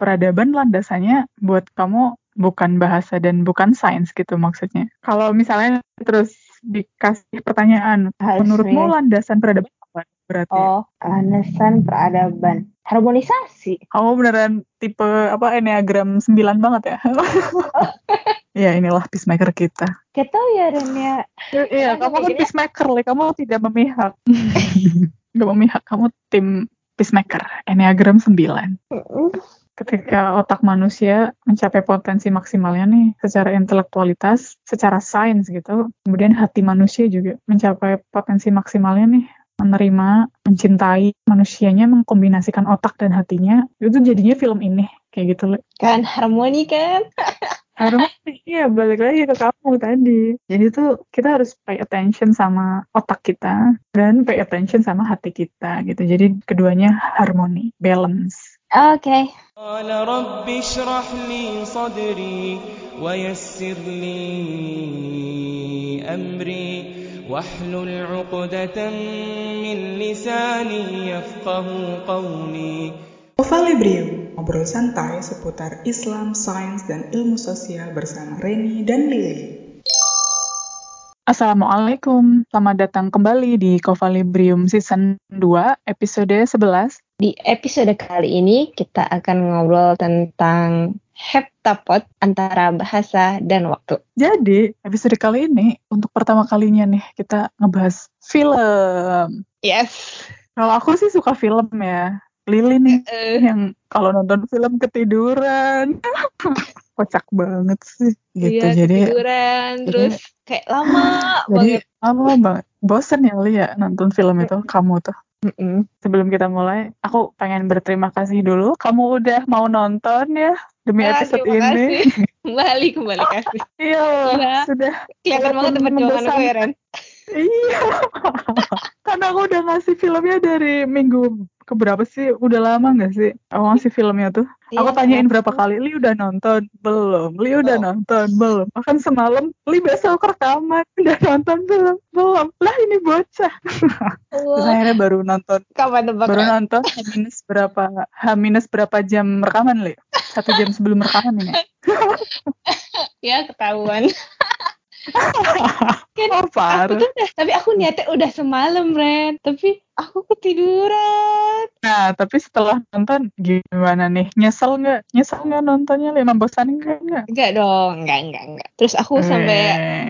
peradaban landasannya buat kamu bukan bahasa dan bukan sains gitu maksudnya. Kalau misalnya terus dikasih pertanyaan, Harus menurutmu ya. landasan peradaban apa berarti? Oh, landasan peradaban. Harmonisasi. Kamu beneran tipe apa enneagram 9 banget ya? ya inilah peacemaker kita. Tau ya Ren ya. Iya, Aku kamu kan peacemaker, Le. kamu tidak memihak. Gak memihak, kamu tim peacemaker, enneagram 9. Ketika otak manusia mencapai potensi maksimalnya nih secara intelektualitas, secara sains gitu, kemudian hati manusia juga mencapai potensi maksimalnya nih menerima, mencintai manusianya, mengkombinasikan otak dan hatinya, itu jadinya film ini kayak gitu. Le. Kan harmoni kan? Harus iya balik lagi ke kamu tadi. Jadi tuh kita harus pay attention sama otak kita dan pay attention sama hati kita gitu. Jadi keduanya harmoni, balance. Oke. قال رب اشرح لي صدري ويسر لي أمري واحلل عقدة من لساني يفقه قولي Ovalibrium, ngobrol santai seputar Islam, sains, dan ilmu sosial bersama Reni dan Lily. Assalamualaikum, selamat datang kembali di Kovalibrium Season 2, episode 11. Di episode kali ini kita akan ngobrol tentang heptapod antara bahasa dan waktu. Jadi, episode kali ini, untuk pertama kalinya nih, kita ngebahas film. Yes. Kalau aku sih suka film ya. Lili nih, Eh, yang kalau nonton film ketiduran. Kocak banget sih. Gitu, iya, jadi... ketiduran, terus kayak lama Jadi banget. lama banget. Bosen ya Li ya nonton film itu kamu tuh. Mm-mm. Sebelum kita mulai, aku pengen berterima kasih dulu. Kamu udah mau nonton ya demi Ah, episode ini. kasih. Kembali, kembali kasih. Iya, Iya. sudah. Kelihatan banget perjuangan aku ya, Ren. Iya. Karena aku udah ngasih filmnya dari minggu keberapa sih? Udah lama nggak sih? Aku ngasih filmnya tuh. Aku Iya, tanyain kan? berapa kali, Li udah nonton? Belum. Li udah nonton? Belum. Bahkan semalam, Li besok rekaman. Udah nonton belum? Belum. Lah ini bocah. Terus Allah, akhirnya baru nonton. Kapan Baru nonton H minus berapa H minus berapa jam rekaman, Li? Satu jam sebelum rekaman ini. Ya, ketahuan. Kan Oh, aku tuh udah, tapi aku niatnya udah semalam, Ren. Tapi aku ketiduran. Nah, tapi setelah nonton gimana nih? Nyesel nggak? Nyesel nggak nontonnya? Li? Membosankan nggak? nggak? Enggak dong, enggak, enggak, enggak. Terus aku sampai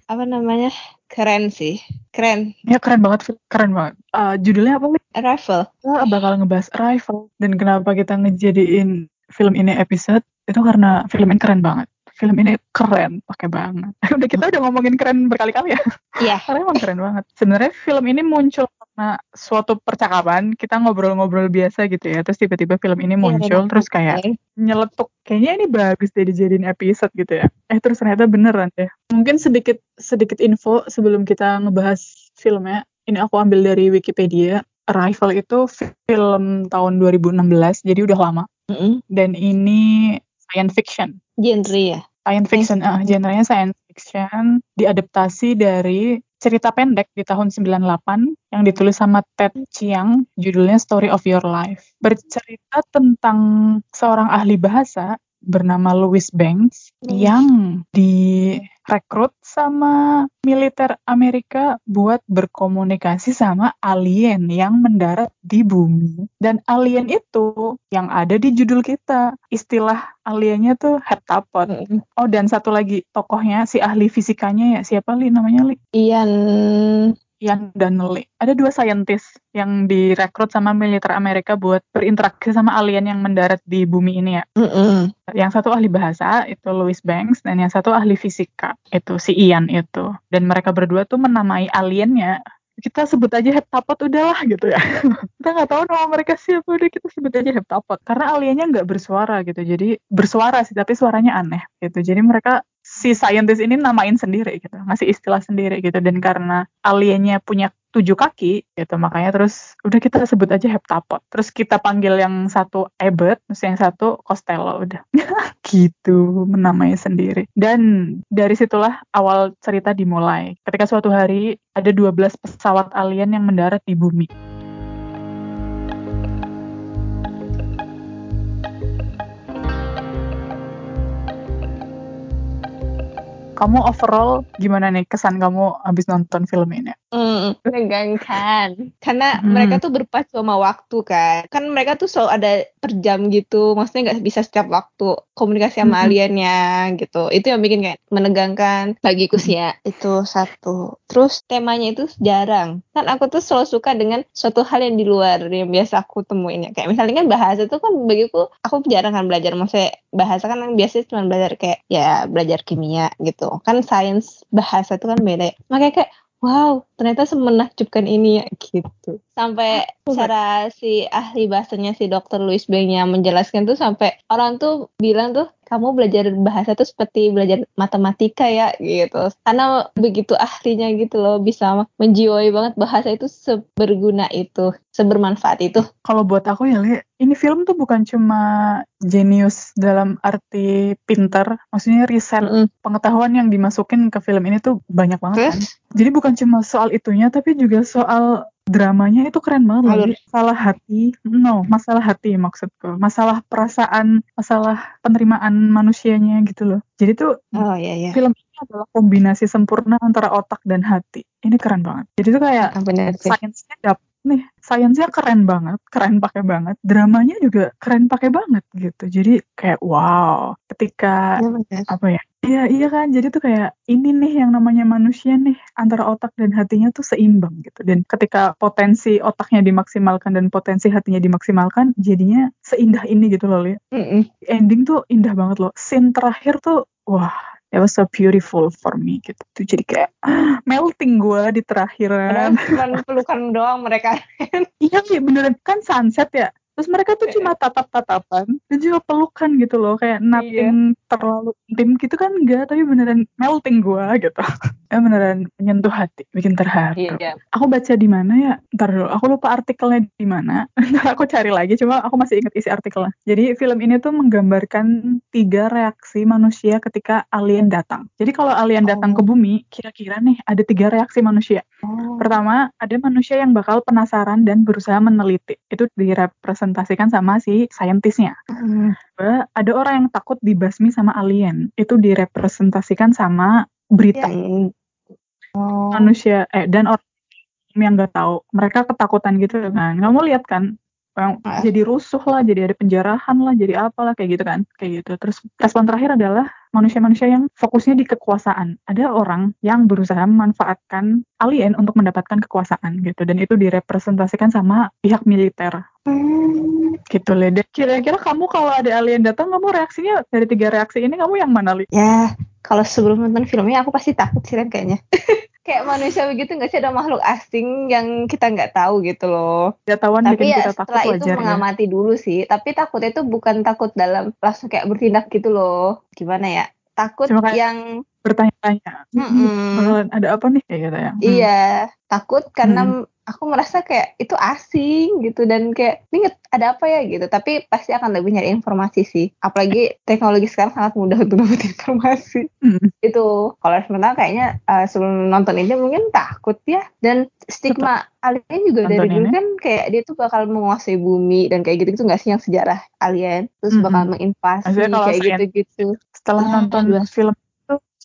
apa namanya? Keren sih. Keren. ya keren banget, keren banget. Eh, judulnya apa nih? Arrival. Kita bakal ngebahas Arrival dan kenapa kita ngejadiin film ini episode itu karena film ini keren banget. Film ini keren, pakai banget. Udah kita udah ngomongin keren berkali-kali ya. Iya. Karena emang keren banget. Sebenarnya film ini muncul karena suatu percakapan kita ngobrol-ngobrol biasa gitu ya. Terus tiba-tiba film ini muncul, terus kayak nyeletuk kayaknya ini bagus deh dijadiin episode gitu ya eh terus ternyata beneran deh mungkin sedikit sedikit info sebelum kita ngebahas filmnya ini aku ambil dari Wikipedia Arrival itu film tahun 2016 jadi udah lama Mm-mm. dan ini science fiction Genre ya. Science fiction. Ah genrenya science fiction diadaptasi dari cerita pendek di tahun 98 yang ditulis sama Ted Chiang judulnya Story of Your Life. Bercerita tentang seorang ahli bahasa bernama Louis Banks Hmm. yang direkrut sama militer Amerika buat berkomunikasi sama alien yang mendarat di bumi. Dan alien itu yang ada di judul kita. Istilah aliennya tuh heptapod. Mm-mm. Oh dan satu lagi tokohnya si ahli fisikanya ya siapa li namanya li Ian Ian Donnelly. Ada dua saintis yang direkrut sama militer Amerika buat berinteraksi sama alien yang mendarat di bumi ini ya. Mm-mm. Yang satu ahli bahasa itu Louis Banks dan yang satu ahli fisika itu si Ian itu. Dan mereka berdua tuh menamai aliennya kita sebut aja heptapod udahlah gitu ya. kita nggak tahu nama mereka siapa udah kita sebut aja heptapod karena aliennya nggak bersuara gitu. Jadi bersuara sih tapi suaranya aneh gitu. Jadi mereka si scientist ini namain sendiri gitu, ngasih istilah sendiri gitu. Dan karena aliennya punya tujuh kaki gitu, makanya terus udah kita sebut aja heptapod. Terus kita panggil yang satu Ebert, terus yang satu Costello udah. gitu menamai sendiri. Dan dari situlah awal cerita dimulai. Ketika suatu hari ada 12 pesawat alien yang mendarat di bumi. Kamu overall gimana nih kesan kamu habis nonton film ini? Hmm, menegangkan. Karena Hmm. mereka tuh berpacu sama waktu kan. Kan mereka tuh selalu ada per jam gitu. Maksudnya nggak bisa setiap waktu komunikasi sama Mm-mm. aliennya gitu. Itu yang bikin kayak menegangkan bagiku sih ya. Itu satu. Terus temanya itu jarang. Kan aku tuh selalu suka dengan suatu hal yang di luar yang biasa aku temuin ya. Kayak misalnya kan bahasa tuh kan bagiku aku jarang kan belajar. Maksudnya bahasa kan yang biasanya cuma belajar kayak ya belajar kimia gitu. Kan sains bahasa itu kan beda. ya. Makanya kayak Wow, ternyata semenakjubkan ini ya gitu. Sampai cara si ahli bahasanya si Dr. Louis Bengnya menjelaskan tuh sampai orang tuh bilang tuh kamu belajar bahasa tuh seperti belajar matematika ya gitu. Karena begitu ahlinya gitu loh bisa menjiwai banget bahasa itu seberguna itu, sebermanfaat itu. Kalau buat aku ya, Li, ini film tuh bukan cuma genius dalam arti pinter, maksudnya riset Mm-mm. pengetahuan yang dimasukin ke film ini tuh banyak banget kan. Terus Jadi bukan cuma soal itunya, tapi juga soal dramanya itu keren banget. Alur. Masalah hati, no, masalah hati maksudku. Masalah perasaan, masalah penerimaan manusianya gitu loh. Jadi tuh oh iya iya. film ini adalah kombinasi sempurna antara otak dan hati. Ini keren banget. Jadi tuh kayak Ah, sainsnya dapet nih sainsnya keren banget keren pakai banget dramanya juga keren pakai banget gitu jadi kayak wow ketika bener. apa ya iya iya kan jadi tuh kayak ini nih yang namanya manusia nih antara otak dan hatinya tuh seimbang gitu dan ketika potensi otaknya dimaksimalkan dan potensi hatinya dimaksimalkan jadinya seindah ini gitu loh Li. Mm-mm. ending tuh indah banget loh scene terakhir tuh wah it was so beautiful for me gitu tuh jadi kayak melting gue di terakhiran cuma pelukan doang mereka. Iya sih beneran kan sunset ya. Terus mereka tuh cuma tatap-tatapan dan juga pelukan gitu loh kayak nothing terlalu intim gitu kan enggak tapi beneran melting gua gitu. ya beneran menyentuh hati, bikin terharu. Iya. Aku baca di mana ya? Ntar dulu, aku lupa artikelnya di mana. Ntar aku cari lagi, cuma aku masih ingat isi artikelnya. Jadi film ini tuh menggambarkan tiga reaksi manusia ketika alien datang. Jadi kalau alien datang ke Oh. bumi, kira-kira nih ada tiga reaksi manusia. Oh. Pertama, ada manusia yang bakal penasaran dan berusaha meneliti. Itu direpresentasikan sama si saintisnya. Hmm. Kedua, ada orang yang takut dibasmi sama alien. Itu direpresentasikan sama berita. Yang oh. Manusia eh dan orang yang nggak tahu. Mereka ketakutan gitu kan. Kamu lihat kan? Yang Ah. jadi rusuh lah, jadi ada penjarahan lah, jadi apalah kayak gitu kan. Kayak gitu. Terus respon terakhir adalah manusia-manusia yang fokusnya di kekuasaan. Ada orang yang berusaha memanfaatkan alien untuk mendapatkan kekuasaan gitu dan itu direpresentasikan sama pihak militer Hmm. gitu. Dan Kira-kira kamu kalau ada alien datang kamu reaksinya dari tiga reaksi ini kamu yang mana li? Ya, kalau sebelum nonton filmnya aku pasti takut sih Ren, kayaknya. Kayak manusia begitu nggak sih ada makhluk asing yang kita nggak tahu gitu loh. Jatuhan Tapi bikin ya kita takut setelah itu wajar ya. mengamati dulu sih. Tapi takutnya itu bukan takut dalam langsung kayak bertindak gitu loh. Gimana ya? Takut Cuma yang Bertanya-tanya. Mm-mm. Bakalan ada apa nih kayak gitu ya? Hmm. Iya, takut karena aku merasa kayak itu asing gitu dan kayak ini nget- ada apa ya gitu. Tapi pasti akan lebih nyari informasi sih. Apalagi teknologi sekarang sangat mudah untuk dapat informasi. Hmm. Itu kalau sementara kayaknya eh, sebelum nonton ini mungkin takut ya. Dan stigma alien juga dari dulu kan kayak dia tuh bakal menguasai bumi dan kayak gitu gitu nggak sih yang sejarah alien terus bakal menginvasi Maksudnya kalau kayak gitu-gitu. Setelah Ah, nonton iya. film itu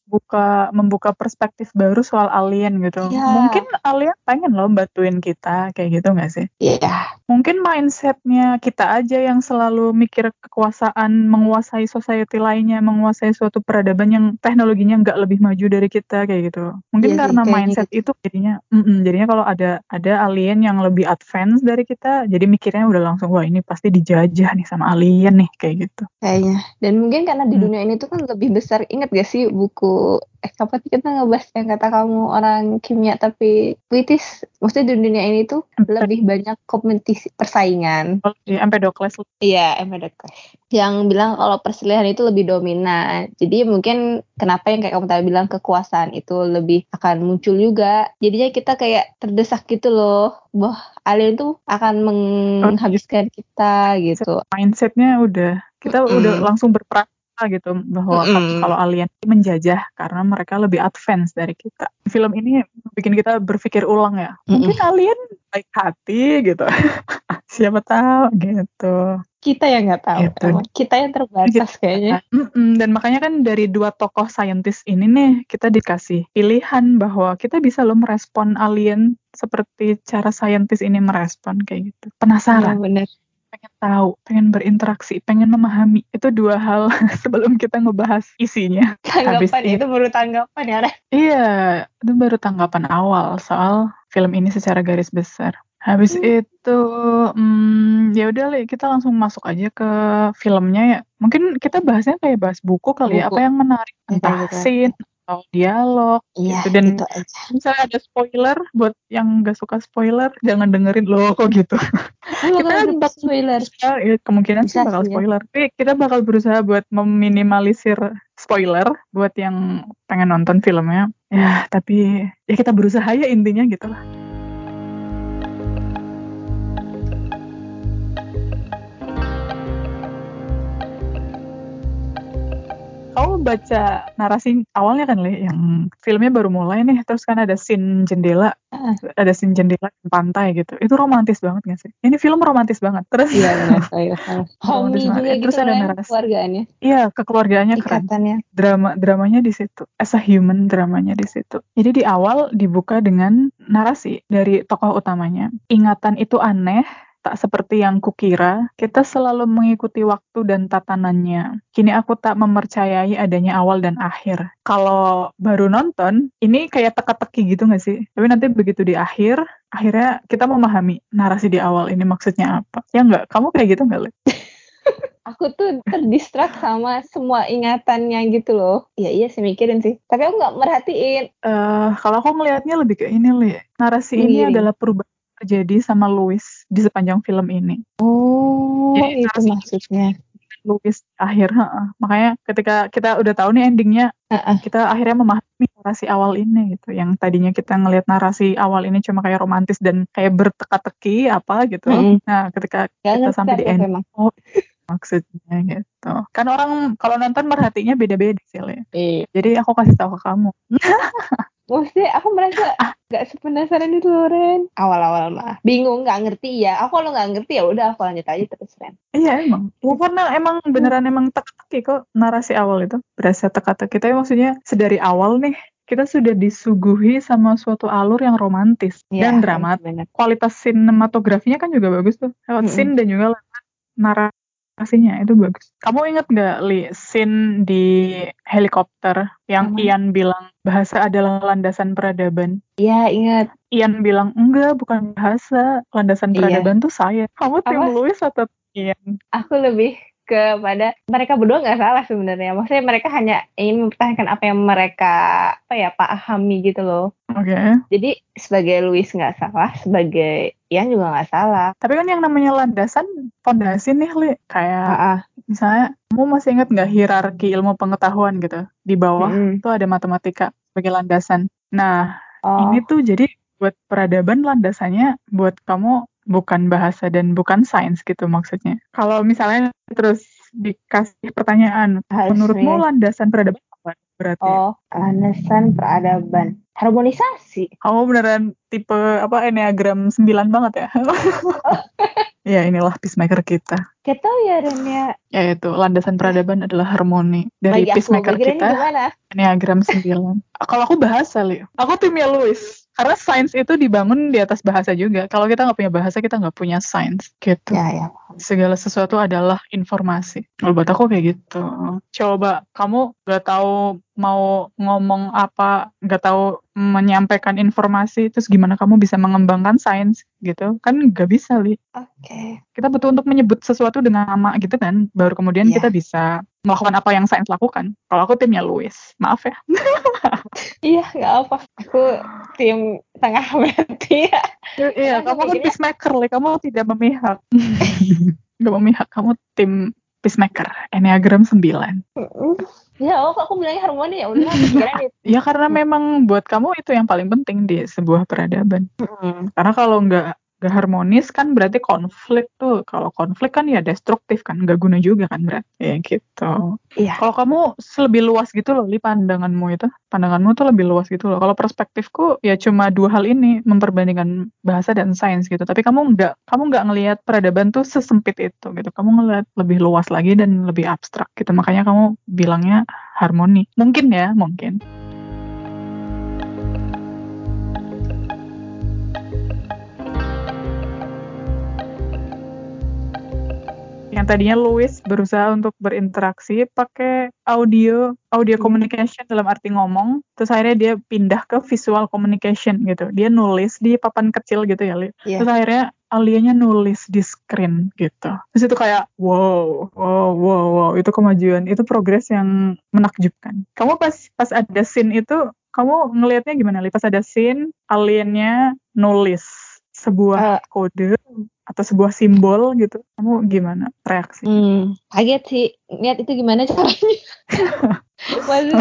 buka membuka perspektif baru soal alien gitu. Iya. Mungkin alien pengen loh bantuin kita kayak gitu nggak sih? Iya. Mungkin mindsetnya kita aja yang selalu mikir kekuasaan menguasai society lainnya, menguasai suatu peradaban yang teknologinya nggak lebih maju dari kita kayak gitu. Mungkin Iya karena mindset gitu. itu jadinya, mm-mm, jadinya kalau ada ada alien yang lebih advance dari kita, jadi mikirnya udah langsung wah ini pasti dijajah nih sama alien nih kayak gitu. Kayaknya. Dan mungkin karena di Hmm. dunia ini tuh kan lebih besar. Ingat gak sih buku eh kapan kita ngebahas yang kata kamu orang kimia tapi puitis. Maksudnya di dunia ini tuh lebih banyak kompetisi persaingan. Kalau di Empedocles Iya, Empedocles. Yang bilang kalau perselisihan itu lebih dominan. Jadi mungkin kenapa yang kayak kamu tadi bilang kekuasaan itu lebih akan muncul juga. Jadinya kita kayak terdesak gitu loh. Bahwa alien tuh akan menghabiskan kita gitu. mindsetnya udah kita Mm-mm. udah langsung berprasangka gitu bahwa Mm-mm. kalau alien menjajah karena mereka lebih advance dari kita. Film ini bikin kita berpikir ulang ya. Mungkin alien baik hati gitu. Siapa tahu gitu. kita yang nggak tahu. Gitu. Kita yang terbatas kayaknya. Mm-mm, dan makanya kan dari dua tokoh saintis ini nih kita dikasih pilihan bahwa kita bisa loh merespon alien seperti cara saintis ini merespon kayak gitu. Penasaran, bener. Pengen tahu, pengen berinteraksi, pengen memahami. Itu dua hal sebelum kita ngebahas isinya. Habis Tanggapan itu- itu baru tanggapan ya. Iya, itu baru tanggapan awal soal film ini secara garis besar. Habis itu, hmm, ya udah kita langsung masuk aja ke filmnya ya. Mungkin kita bahasnya kayak bahas buku kali ya, Buku. apa yang menarik, entah betul. scene atau dialog. Iya, Gitu, dan- itu aja. Misalnya ada spoiler, buat yang gak suka spoiler, jangan dengerin loh kok gitu. Lu Kita kan bak- spoiler. Ya, kemungkinan sih Bisa bakal sih ya. spoiler. Tapi kita bakal berusaha buat meminimalisir spoiler buat yang pengen nonton filmnya. Ya, tapi ya kita berusaha ya intinya gitu lah. Kamu baca narasi awalnya kan, Le, yang filmnya baru mulai nih, terus kan ada scene jendela, Ah. ada scene jendela di pantai gitu. Itu romantis banget gak sih? Ini film romantis banget. Terus Iya. Iya, Homey juga Eh, gitu terus ada kan narasi. keluargaannya. Iya, kekeluargaannya keren. Ikatannya. Drama dramanya di situ. As a human dramanya di situ. Jadi di awal dibuka dengan narasi dari tokoh utamanya. Ingatan itu aneh, tak seperti yang kukira. Kita selalu mengikuti waktu dan tatanannya. Kini aku tak mempercayai adanya awal dan akhir. Kalau baru nonton, ini kayak teka-teki gitu gak sih? Tapi nanti begitu di akhir, akhirnya kita memahami narasi di awal ini maksudnya apa. Ya nggak? Kamu kayak gitu nggak, Le? Aku tuh terdistrak sama semua ingatannya gitu loh. Iya iya sih mikirin sih. Tapi aku nggak merhatiin. eh kalau aku ngelihatnya lebih ke ini Li. Narasi ini adalah perubahan terjadi sama Louis di sepanjang film ini. Oh, Jadi, itu maksudnya. Louis akhir, heeh. makanya ketika kita udah tahu nih endingnya, Heeh. kita akhirnya memahami narasi awal ini gitu. Yang tadinya kita ngelihat narasi awal ini cuma kayak romantis dan kayak berteka-teki apa gitu. Mm-mm. Nah, ketika Gak kita sampai di end emang. maksudnya gitu. Kan orang kalau nonton merhatinya beda-beda sih. Iya. Jadi aku kasih tahu ke kamu. Maksudnya aku merasa gak sepenasaran itu Ren. Awal-awal mah. Bingung, gak ngerti ya. Aku kalau gak ngerti ya udah aku lanjut aja terus, Ren. Iya emang. Ya, karena emang beneran emang teka-teki kok narasi awal itu. Berasa teka-teki. Tapi maksudnya sedari awal nih kita sudah disuguhi sama suatu alur yang romantis Iya, dan dramatis. bener. Kualitas sinematografinya kan juga bagus tuh. Lewat Mm-mm. scene dan juga lewat narasinya itu bagus. Kamu inget nggak Li scene di helikopter yang mana? Ian bilang bahasa adalah landasan peradaban. Iya, ingat. Ian bilang enggak bukan bahasa landasan Iya. peradaban tuh saya. Kamu tim Apa? Louis atau Ian? Aku lebih kepada mereka berdua nggak salah sebenarnya. Maksudnya mereka hanya ingin mempertahankan apa yang mereka apa ya pahami gitu loh. Oke. Jadi sebagai Louis nggak salah, sebagai Ian juga nggak salah. Tapi kan yang namanya landasan fondasi nih, Li. Kayak Ah, ah. misalnya, kamu masih ingat nggak hierarki ilmu pengetahuan gitu? Di bawah Mm-mm. tuh ada matematika sebagai landasan. Nah, Oh, ini tuh jadi buat peradaban landasannya buat kamu bukan bahasa dan bukan sains gitu maksudnya. Kalau misalnya terus dikasih pertanyaan, harus menurutmu landasan peradaban apa? Berarti Oh, landasan peradaban. Harmonisasi. kamu beneran tipe apa enneagram 9 banget ya? ya inilah peacemaker kita. Tau ya Ren ya. yaitu landasan peradaban adalah harmoni dari Bagi aku, peacemaker Ren kita enneagram 9 kalau aku bahasa li aku timnya Louis karena sains itu dibangun di atas bahasa juga. Kalau kita nggak punya bahasa kita nggak punya sains gitu. Ya, ya. segala sesuatu adalah informasi. Kalau buat aku kayak gitu. Coba kamu nggak tahu mau ngomong apa nggak tahu menyampaikan informasi terus gimana kamu bisa mengembangkan sains gitu. Kan nggak bisa li. Oke. kita butuh untuk menyebut sesuatu dengan nama gitu kan. Baru kemudian Iya. kita bisa melakukan apa yang sains lakukan. Kalau aku timnya Louis maaf ya. Iya, gak apa. Aku tim tengah berarti ya. iya Aku kamu kan peacemaker Le. kamu tidak memihak. Nggak memihak. Kamu tim peacemaker. Enneagram 9 Ya, oh, aku bilangnya harmoni ya. Udah pikiran itu. ya karena memang buat kamu itu yang paling penting di sebuah peradaban. Karena kalau nggak gak harmonis kan berarti konflik tuh. Kalau konflik kan ya destruktif kan, gak guna juga kan berarti. Ya gitu. Iya. Kalau kamu lebih luas gitu loh, li pandanganmu itu, pandanganmu tuh lebih luas gitu loh. Kalau perspektifku ya cuma dua hal ini, memperbandingkan bahasa dan sains gitu. Tapi kamu nggak, kamu nggak ngelihat peradaban tuh sesempit itu gitu. Kamu ngelihat lebih luas lagi dan lebih abstrak gitu. Makanya kamu bilangnya harmoni. Mungkin ya, mungkin. Yang tadinya Louis berusaha untuk berinteraksi pakai audio audio communication dalam arti ngomong terus akhirnya dia pindah ke visual communication gitu. Dia nulis di papan kecil gitu ya Li. Iya. terus akhirnya alianya nulis di screen gitu. Terus itu kayak wow wow wow wow itu kemajuan itu progres yang menakjubkan. Kamu pas pas ada scene itu kamu ngelihatnya gimana Li? Pas ada scene aliennya nulis sebuah Eh. kode atau sebuah simbol gitu kamu gimana? Reaksi Hmm, kaget sih. Lihat itu gimana caranya. Maksudnya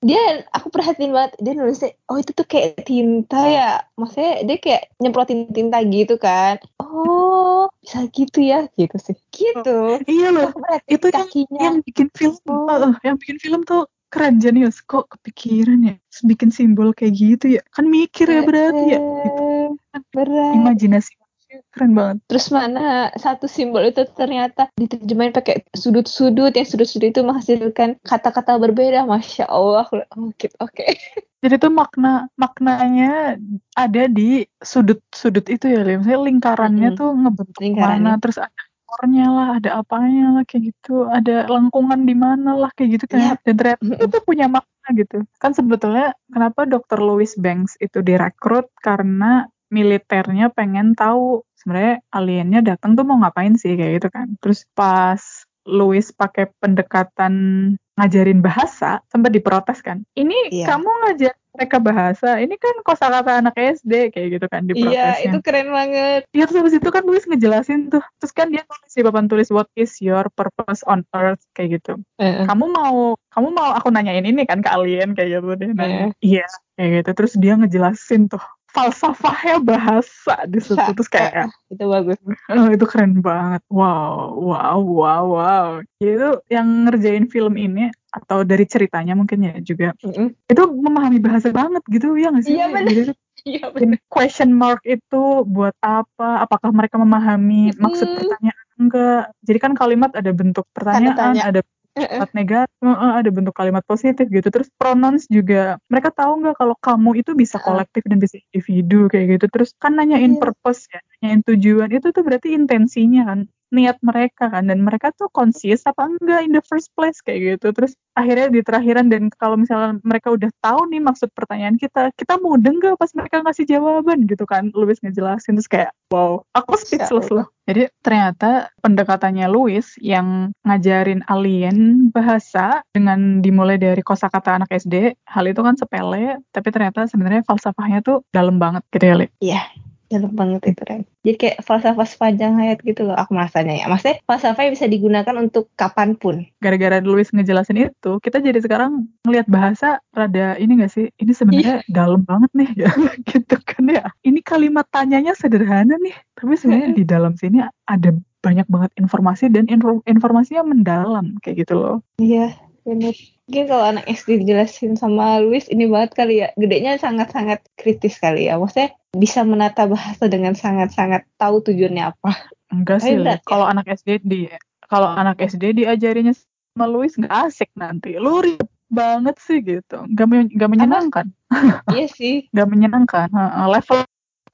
dia aku perhatiin banget dia nulisnya oh itu tuh kayak tinta ya. Maksudnya dia kayak nyemprotin tinta gitu kan. Oh bisa gitu ya? Gitu sih. Gitu. Iya loh. Itu yang kakinya. yang bikin film Oh. eh, yang bikin film tuh keren jenius. Kok kepikiran ya? Bikin simbol kayak gitu ya? Kan mikir ya berarti ya gitu. Berat imajinasi keren banget terus mana satu simbol itu ternyata diterjemahin pakai sudut-sudut yang sudut-sudut itu menghasilkan kata-kata berbeda masya allah oh gitu oke jadi tuh makna maknanya ada di sudut-sudut itu ya Lim. Misalnya lingkarannya Mm-mm. tuh ngebentuk Lingkarannya. mana terus ada ekornya lah ada apanya lah kayak gitu ada lengkungan di mana lah kayak gitu kan Iya. dan ternyata itu punya makna gitu kan sebetulnya kenapa Dr. Louis Banks itu direkrut karena militernya pengen tahu sebenarnya aliennya datang tuh mau ngapain sih kayak gitu kan. Terus pas Louis pakai pendekatan ngajarin bahasa sempat diprotes kan ini Iya. kamu ngajar mereka bahasa? Ini kan kosakata anak SD kayak gitu kan iya diprotesnya. itu keren banget. Iya terus habis itu kan Louis ngejelasin tuh Terus kan dia nulis di papan tulis What is your purpose on earth? Kayak gitu. Kamu mau Kamu mau aku nanyain ini kan ke alien Kayak gitu nanya. Iya Kayak gitu. Terus dia ngejelasin tuh Falsafahnya bahasa di situ Terus kayak itu bagus oh, Itu keren banget Wow Wow Wow Wow Itu yang ngerjain film ini Atau dari ceritanya mungkin ya juga Mm-mm. Itu memahami bahasa banget gitu Ya nggak sih Iya, bener. Jadi iya dan question mark itu buat apa? Apakah mereka memahami Mm-mm. maksud pertanyaan enggak? Jadi kan kalimat ada bentuk pertanyaan, tanya. ada kalimat negatif, ada bentuk kalimat positif gitu. Terus pronouns juga mereka tahu nggak kalau kamu itu bisa kolektif dan bisa individu kayak gitu. Terus kan nanyain Iya. purpose ya, nanyain tujuan itu tuh berarti intensinya kan niat mereka kan dan mereka tuh conscious apa enggak in the first place kayak gitu terus akhirnya di terakhiran dan kalau misalnya mereka udah tahu nih maksud pertanyaan kita kita mudeng gak pas mereka ngasih jawaban gitu kan Louis ngejelasin terus kayak wow aku speechless Allah. loh jadi ternyata pendekatannya Louis yang ngajarin alien bahasa dengan dimulai dari kosakata anak SD hal itu kan sepele tapi ternyata sebenarnya falsafahnya tuh dalam banget gitu ya. Iya, dalam banget itu Ren. Jadi kayak falsafah sepanjang hayat gitu loh aku merasanya ya. Maksudnya falsafah yang bisa digunakan untuk kapan pun. gara-gara Louis ngejelasin itu, kita jadi sekarang ngelihat bahasa rada ini gak sih? Ini sebenarnya dalam banget nih, gitu kan ya. Ini kalimat tanyanya sederhana nih, tapi sebenarnya di dalam sini ada banyak banget informasi dan info- informasinya mendalam kayak gitu loh. Iya, bener. Mungkin kalau anak SD dijelasin sama Luis ini banget kali ya. Gedenya sangat-sangat kritis kali ya. Maksudnya bisa menata bahasa dengan sangat-sangat tahu tujuannya apa. Enggak sih, ya? kalau anak SD di kalau anak SD diajarinya sama Louis nggak asik nanti. Lu ribet banget sih gitu, nggak men- nggak menyenangkan. iya sih. nggak menyenangkan. Heeh, level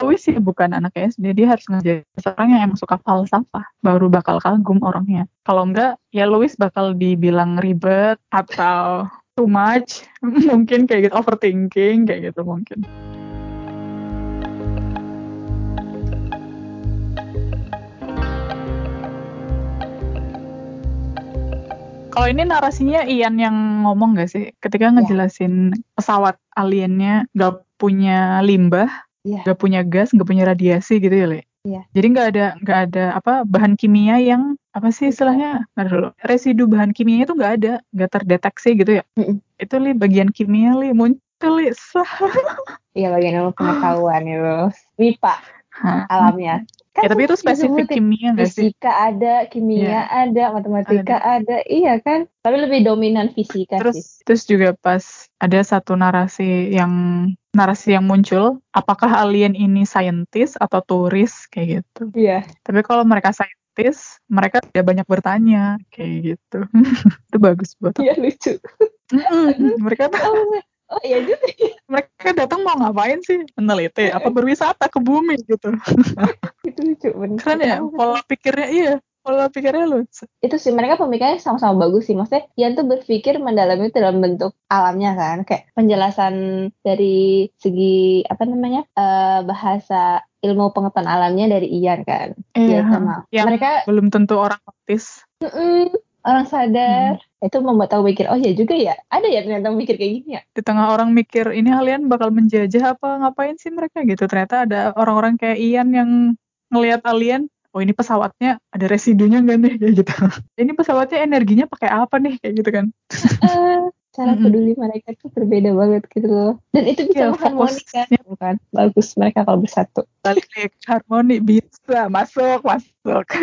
Louis sih bukan anak SD, dia harus ngajarin seorang yang emang suka falsafah, baru bakal kagum orangnya. Kalau enggak, ya Louis bakal dibilang ribet atau too much, mungkin kayak gitu, overthinking kayak gitu mungkin. Kalau ini narasinya Ian yang ngomong gak sih? Ketika Ya. ngejelasin pesawat aliennya gak punya limbah, Iya. gak punya gas, gak punya radiasi gitu ya, Le? Iya. Jadi nggak ada nggak ada apa bahan kimia yang apa sih istilahnya? Dulu. Residu bahan kimia itu nggak ada, nggak terdeteksi gitu ya? Mm-mm. Itu li bagian kimia li muncul li. Iya bagian ilmu pengetahuan itu. MIPA. Hah. Alamnya. Ya, tapi itu spesifik kimia nggak sih? Fisika ada, kimia ada, matematika ada. iya kan? Tapi lebih dominan fisika sih. Terus terus juga pas ada satu narasi yang narasi yang muncul, apakah alien ini scientist atau turis kayak gitu. Iya. Tapi kalau mereka scientist, mereka tidak banyak bertanya kayak gitu. itu bagus buat. Iya lucu. Mm-mm. mereka tuh- Oh, iya juga. mereka datang mau ngapain sih? Meneliti apa berwisata ke bumi gitu. Itu lucu bener. Keren ya pola pikirnya iya. Pola pikirnya lucu. itu sih mereka pemikirannya sama-sama bagus sih maksudnya Ian tuh berpikir mendalami itu dalam bentuk alamnya kan kayak penjelasan dari segi apa namanya eh, bahasa ilmu pengetahuan alamnya dari Ian kan Iya. Dia sama Yang mereka belum tentu orang otis. mm-mm, orang sadar. Itu membuat aku mikir oh ya juga ya. Ada ya ternyata mikir kayak gini ya. Di tengah orang mikir ini alien bakal menjajah apa ngapain sih mereka? Gitu. Ternyata ada orang-orang kayak Ian yang ngelihat alien oh ini pesawatnya ada residunya nggak nih? Kayak gitu. Ini pesawatnya energinya pakai apa nih? Kayak gitu kan. Eh, cara peduli mereka tuh berbeda banget gitu loh. Dan itu bisa mengharmonikan fokusnya. kan bagus mereka kalau bersatu. Balik harmoni bisa masuk masuk.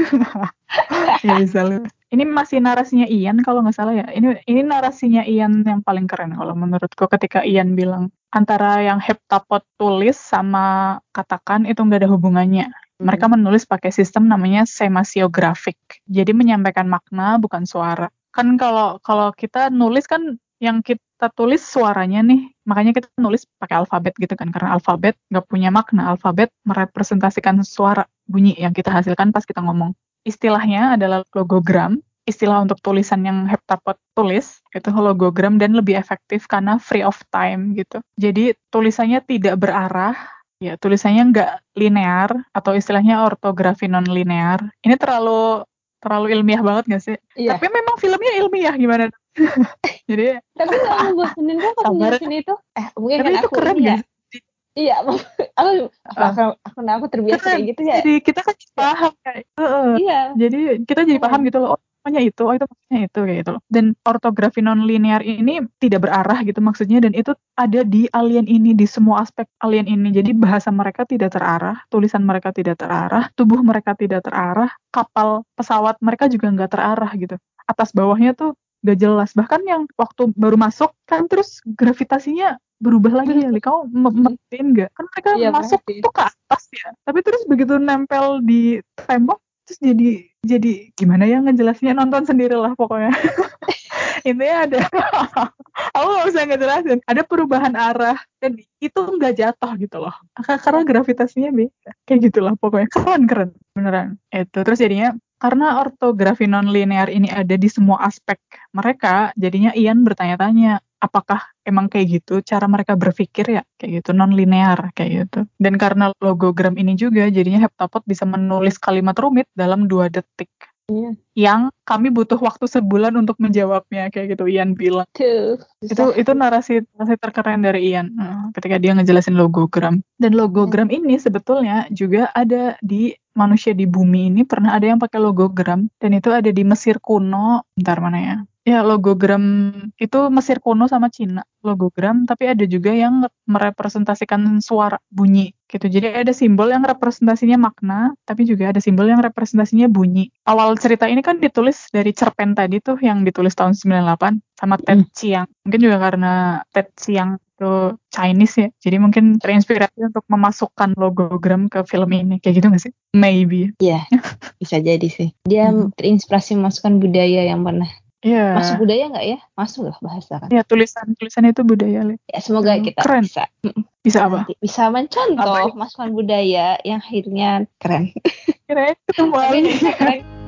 Ya bisa lu ini masih narasinya Ian kalau nggak salah ya. Ini ini narasinya Ian yang paling keren kalau menurutku ketika Ian bilang antara yang heptapod tulis sama katakan itu nggak ada hubungannya. Mereka menulis pakai sistem namanya semasiografik. Jadi menyampaikan makna bukan suara. Kan kalau kalau kita nulis kan yang kita tulis suaranya nih. Makanya kita nulis pakai alfabet gitu kan. Karena alfabet nggak punya makna. Alfabet merepresentasikan suara bunyi yang kita hasilkan pas kita ngomong istilahnya adalah logogram istilah untuk tulisan yang heptapod tulis itu logogram dan lebih efektif karena free of time gitu. Jadi tulisannya tidak berarah ya tulisannya nggak linear atau istilahnya ortografi non linear ini terlalu terlalu ilmiah banget gak sih? Iya. Tapi memang filmnya ilmiah gimana? Jadi tapi nggak kan pas Sabar. ngeliatin itu. Eh mungkin tapi kan itu aku keren ya? Iya, aku aku aku, aku, aku terbiasa kayak gitu ya. jadi kita kan jadi paham kayak Heeh. Iya, jadi kita jadi Hmm. paham gitu loh oh namanya itu oh itu maksudnya itu kayak gitu loh dan ortografi non linear ini tidak berarah gitu maksudnya dan itu ada di alien ini di semua aspek alien ini jadi bahasa mereka tidak terarah tulisan mereka tidak terarah tubuh mereka tidak terarah kapal pesawat mereka juga nggak terarah gitu atas bawahnya tuh gak jelas. Bahkan yang waktu baru masuk kan terus gravitasinya berubah lagi ya Li. me- merhatiin nggak? Kan mereka Iya, masuk merhatiin. tuh ke atas ya. Tapi terus begitu nempel di tembok terus jadi jadi gimana ya ngejelasinnya? Nonton sendiri lah pokoknya. Intinya ada aku nggak usah ngejelasin. Ada perubahan arah dan itu nggak jatuh gitu loh. Ka- karena gravitasinya beda. Kayak gitulah pokoknya. Keren keren. Beneran. Itu. Terus jadinya karena ortografi non linear ini ada di semua aspek mereka jadinya Ian bertanya-tanya apakah emang kayak gitu cara mereka berpikir ya? Kayak gitu non linear kayak gitu. Dan karena logogram ini juga jadinya heptapod bisa menulis kalimat rumit dalam dua detik Iya. yang kami butuh waktu sebulan untuk menjawabnya kayak gitu Ian bilang. Tuh. itu itu narasi narasi terkeren dari Ian ketika dia ngejelasin logogram. Dan logogram ini sebetulnya juga ada di manusia di bumi ini pernah ada yang pakai logogram dan itu ada di Mesir kuno. Bentar mana ya? Ya logogram itu Mesir kuno sama Cina logogram tapi ada juga yang merepresentasikan suara bunyi gitu. Jadi ada simbol yang representasinya makna tapi juga ada simbol yang representasinya bunyi. Awal cerita ini kan ditulis dari cerpen tadi tuh yang ditulis tahun 98 sama Ted Chiang. Mungkin juga karena Ted Chiang itu Chinese ya. Jadi mungkin terinspirasi untuk memasukkan logogram ke film ini. Kayak gitu gak sih? Maybe. Iya, bisa jadi sih. Dia Hmm. terinspirasi memasukkan budaya yang pernah Iya. masuk budaya nggak ya? Masuk lah bahasa kan. Ya tulisan tulisan itu budaya Le. Ya semoga Hmm, kita keren. bisa Bisa apa? nanti bisa mencontoh masukan budaya yang akhirnya keren. Ali. bisa keren.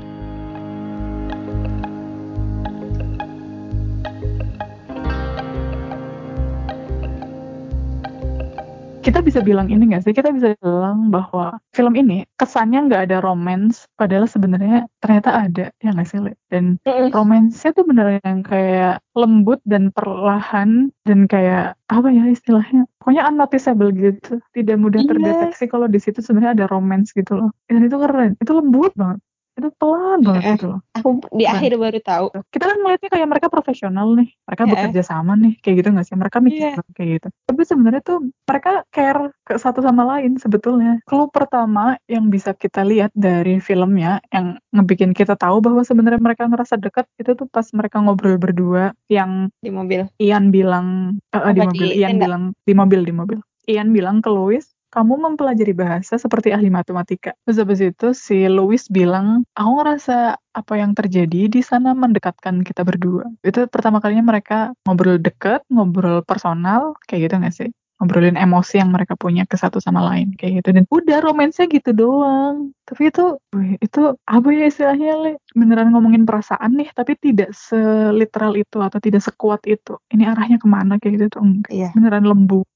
Kita bisa bilang ini gak sih? Kita bisa bilang bahwa film ini kesannya nggak ada romance, padahal sebenarnya ternyata ada, ya nggak sih? Le? Dan romansnya tuh bener yang kayak lembut dan perlahan dan kayak apa ya istilahnya? Pokoknya unnoticeable gitu, tidak mudah Iya. terdeteksi kalau di situ sebenarnya ada romance gitu loh. Dan itu keren, itu lembut banget. Itu pelan banget gitu loh Aku di Nah. akhir baru tahu. kita kan ngeliatnya kayak mereka profesional nih mereka bekerja sama nih kayak gitu nggak sih mereka mikir Iya. banget kayak gitu tapi sebenarnya tuh mereka care ke satu sama lain sebetulnya clue pertama yang bisa kita lihat dari filmnya yang ngebikin kita tahu bahwa sebenarnya mereka ngerasa dekat itu tuh pas mereka ngobrol berdua yang di mobil. Ian bilang eh, eh, di mobil di Ian tenda? bilang di mobil di mobil Ian bilang ke Louis kamu mempelajari bahasa seperti ahli matematika. Terus habis itu si Louis bilang, aku ngerasa apa yang terjadi di sana mendekatkan kita berdua. Itu pertama kalinya mereka ngobrol deket, ngobrol personal, kayak gitu gak sih? Ngobrolin emosi yang mereka punya ke satu sama lain, kayak gitu. Dan udah romansnya gitu doang. Tapi itu, wih, itu apa ya istilahnya, Le? Beneran ngomongin perasaan nih, tapi tidak seliteral itu atau tidak sekuat itu. Ini arahnya ke mana kayak gitu tuh enggak Iya. beneran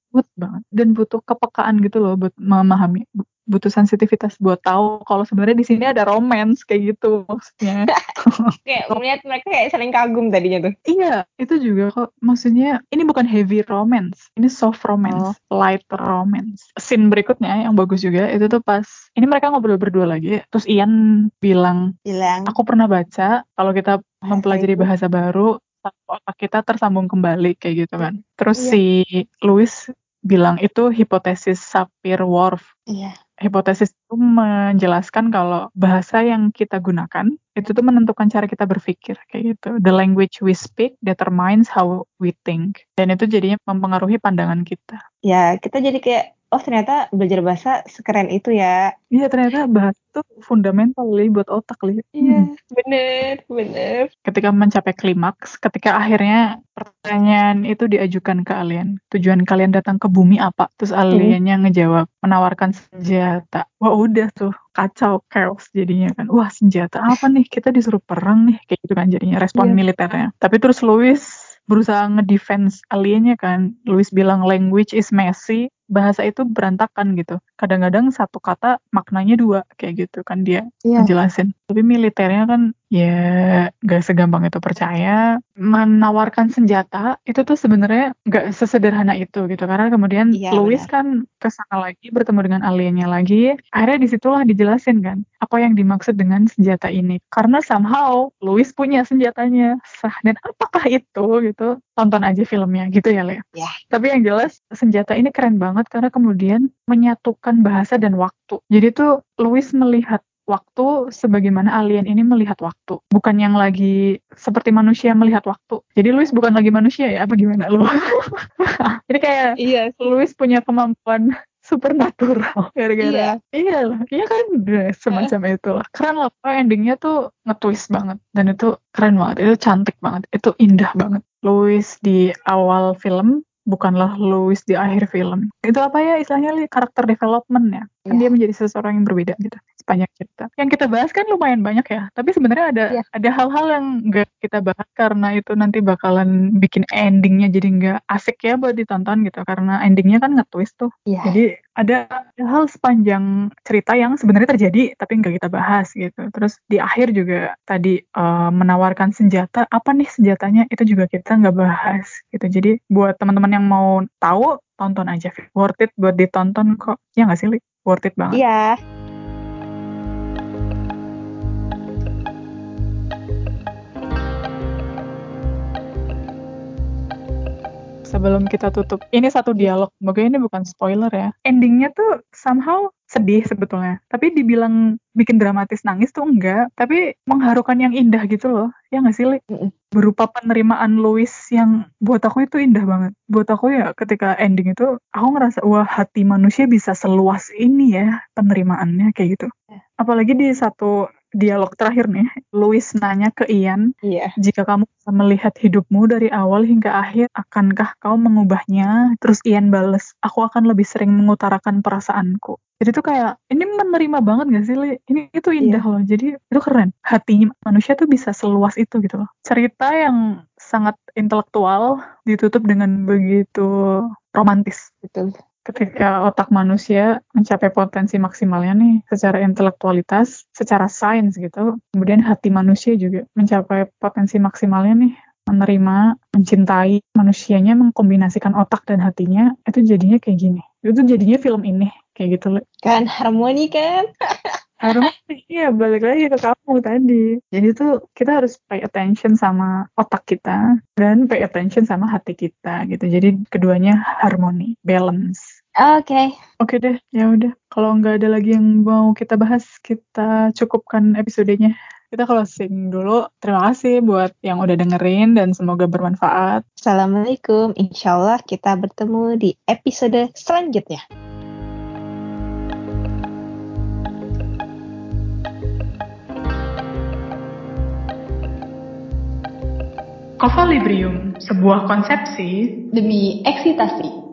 lembut banget. Dan butuh kepekaan gitu loh buat memahami Bu- butuh sensitivitas buat tahu kalau sebenarnya di sini ada romance kayak gitu maksudnya. Kayak melihat mereka kayak saling kagum tadinya tuh. iya itu juga kok. Maksudnya ini bukan heavy romance ini soft romance light romance. Scene berikutnya yang bagus juga itu tuh pas ini mereka ngobrol berdua lagi terus Ian bilang Bilang. aku pernah baca kalau kita mempelajari bahasa baru otak kita tersambung kembali kayak gitu kan terus Iya. si Louis bilang itu hipotesis Sapir-Whorf Iya. hipotesis itu menjelaskan kalau bahasa yang kita gunakan itu tuh menentukan cara kita berpikir kayak gitu. The language we speak determines how we think. Dan itu jadinya mempengaruhi pandangan kita. Ya, kita jadi kayak oh ternyata belajar bahasa sekeren itu ya. Iya ternyata bahasa itu fundamental li buat otak li. Hmm. bener, bener. Ketika mencapai klimaks, ketika akhirnya pertanyaan itu diajukan ke alien. Tujuan kalian datang ke bumi apa? Terus aliennya ngejawab, menawarkan senjata. Wah udah tuh, kacau, chaos jadinya kan. Wah senjata apa nih? Kita disuruh perang nih. Kayak gitu kan jadinya, respon Iya. militernya. Tapi terus Louis berusaha ngedefense aliennya kan. Louis bilang language is messy, bahasa itu berantakan gitu. Kadang-kadang satu kata maknanya dua kayak gitu kan dia Iya. ngejelasin. Tapi militernya kan ya gak segampang itu percaya. Menawarkan senjata itu tuh sebenarnya gak sesederhana itu gitu. Karena kemudian Iya, Louis benar. kan ke sana lagi bertemu dengan aliennya lagi. Akhirnya di situlah dijelasin kan apa yang dimaksud dengan senjata ini. Karena somehow Louis punya senjatanya. Sah dan apakah itu gitu. Tonton aja filmnya gitu ya Lea. Ya. Tapi yang jelas senjata ini keren banget karena kemudian menyatukan bahasa dan waktu. Jadi tuh Louis melihat waktu sebagaimana alien ini melihat waktu. Bukan yang lagi seperti manusia melihat waktu. Jadi Louis bukan lagi manusia ya, apa gimana lu? Jadi kayak Iya. Louis punya kemampuan supernatural gara-gara iya lah iya kan semacam itu lah keren lah pokoknya endingnya tuh nge-twist banget dan itu keren banget itu cantik banget itu indah banget Louis di awal film bukanlah Louis di akhir film. Itu apa ya istilahnya karakter development ya kan Iya. dia menjadi seseorang yang berbeda gitu sepanjang cerita yang kita bahas kan lumayan banyak ya tapi sebenarnya ada Iya. ada hal-hal yang nggak kita bahas karena itu nanti bakalan bikin endingnya jadi nggak asik ya buat ditonton gitu karena endingnya kan nge-twist tuh Iya. jadi ada hal sepanjang cerita yang sebenarnya terjadi tapi nggak kita bahas gitu. Terus di akhir juga tadi eh, menawarkan senjata apa nih senjatanya itu juga kita nggak bahas gitu. Jadi buat teman-teman yang mau tahu tonton aja. Worth it buat ditonton kok. Ya nggak sih Li? Worth it banget. Iya. Sebelum kita tutup, ini satu dialog. Semoga ini bukan spoiler ya. Endingnya tuh somehow sedih sebetulnya. Tapi dibilang bikin dramatis nangis tuh enggak. Tapi mengharukan yang indah gitu loh. Ya nggak sih, Li? Mm-mm. Berupa penerimaan Louis yang buat aku itu indah banget. Buat aku ya ketika ending itu, aku ngerasa, wah hati manusia bisa seluas ini ya penerimaannya kayak gitu. Apalagi di satu dialog terakhir nih, Louis nanya ke Ian, Iya. jika kamu bisa melihat hidupmu dari awal hingga akhir, akankah kau mengubahnya? Terus Ian bales, aku akan lebih sering mengutarakan perasaanku. Jadi tuh kayak, ini menerima banget gak sih, Li? Ini itu indah loh. Jadi itu keren. Hatinya manusia tuh bisa seluas itu gitu loh. Cerita yang sangat intelektual ditutup dengan begitu romantis Betul. Ketika otak manusia mencapai potensi maksimalnya nih secara intelektualitas, secara sains gitu. Kemudian hati manusia juga mencapai potensi maksimalnya nih menerima, mencintai manusianya, mengkombinasikan otak dan hatinya, itu jadinya kayak gini. Itu jadinya film ini kayak gitu. Le. Kan harmoni kan? harmoni iya balik lagi ke kamu tadi jadi tuh kita harus pay attention sama otak kita dan pay attention sama hati kita gitu jadi keduanya harmoni balance Oke, Oke deh, ya udah. Kalau nggak ada lagi yang mau kita bahas, kita cukupkan episodenya. Kita closing dulu. Terima kasih buat yang udah dengerin dan semoga bermanfaat. Assalamualaikum. Insya Allah kita bertemu di episode selanjutnya. Kovalibrium, sebuah konsepsi Demi eksitasi.